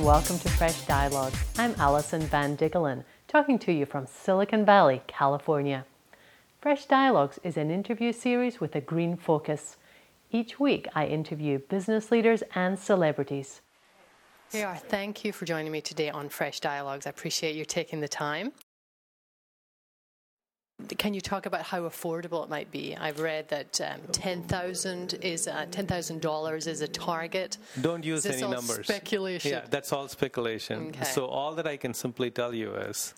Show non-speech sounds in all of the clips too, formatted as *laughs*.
and welcome to Fresh Dialogues. I'm Alison Van Diggelen, talking to you from Silicon Valley, California. Fresh Dialogues is an interview series with a green focus. Each week, I interview business leaders and celebrities. KR, thank you for joining me today on Fresh Dialogues. I appreciate you taking the time. Can you talk about how affordable it might be? I've read that um, ten thousand is uh, ten thousand dollars is a target. Don't use any all numbers. speculation? Yeah, that's all speculation. Okay. So all that I can simply tell you is,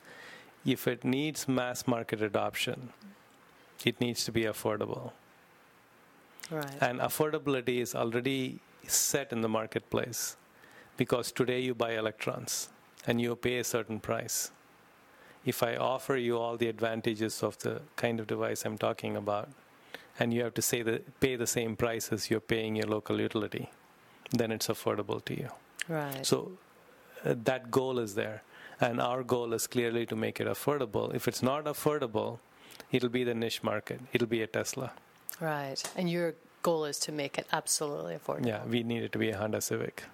if it needs mass market adoption, it needs to be affordable. Right. And affordability is already set in the marketplace because today you buy electrons and you pay a certain price. If I offer you all the advantages of the kind of device I'm talking about, and you have to say the, pay the same price as you're paying your local utility, then it's affordable to you. right. So uh, that goal is there. And our goal is clearly to make it affordable. If it's not affordable, it'll be the niche market. It'll be a Tesla. right. And your goal is to make it absolutely affordable. Yeah, we need it to be a Honda Civic.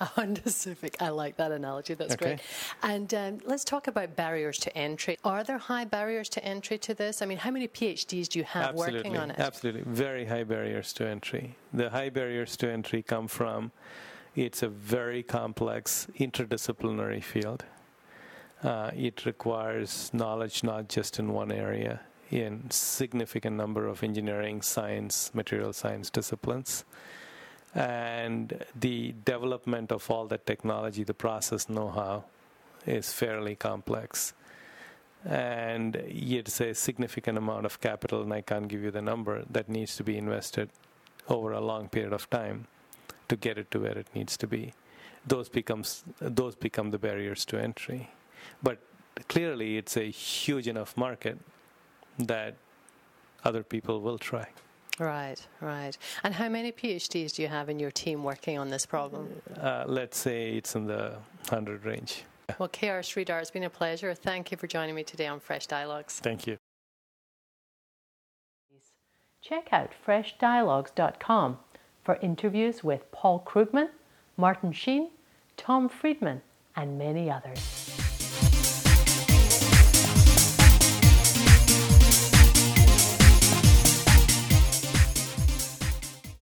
*laughs* Honda Civic. I like that analogy. That's Okay. great. And um, let's talk about barriers to entry. Are there high barriers to entry to this? I mean, how many PhDs do you have Absolutely. working on it? Absolutely. Very high barriers to entry. The high barriers to entry come from it's a very complex interdisciplinary field. Uh, it requires knowledge not just in one area, in significant number of engineering, science, material science disciplines. And the development of all that technology, the process know-how, is fairly complex and it's a significant amount of capital, and I can't give you the number, that needs to be invested over a long period of time to get it to where it needs to be. Those becomes those become the barriers to entry. But clearly, it's a huge enough market that other people will try. Right, right. And how many PhDs do you have in your team working on this problem? Uh, let's say it's in the hundred range. Well, KR Sridhar, it's been a pleasure. Thank you for joining me today on Fresh Dialogues. Thank you. Check out freshdialogues.com for interviews with Paul Krugman, Martin Sheen, Tom Friedman, and many others.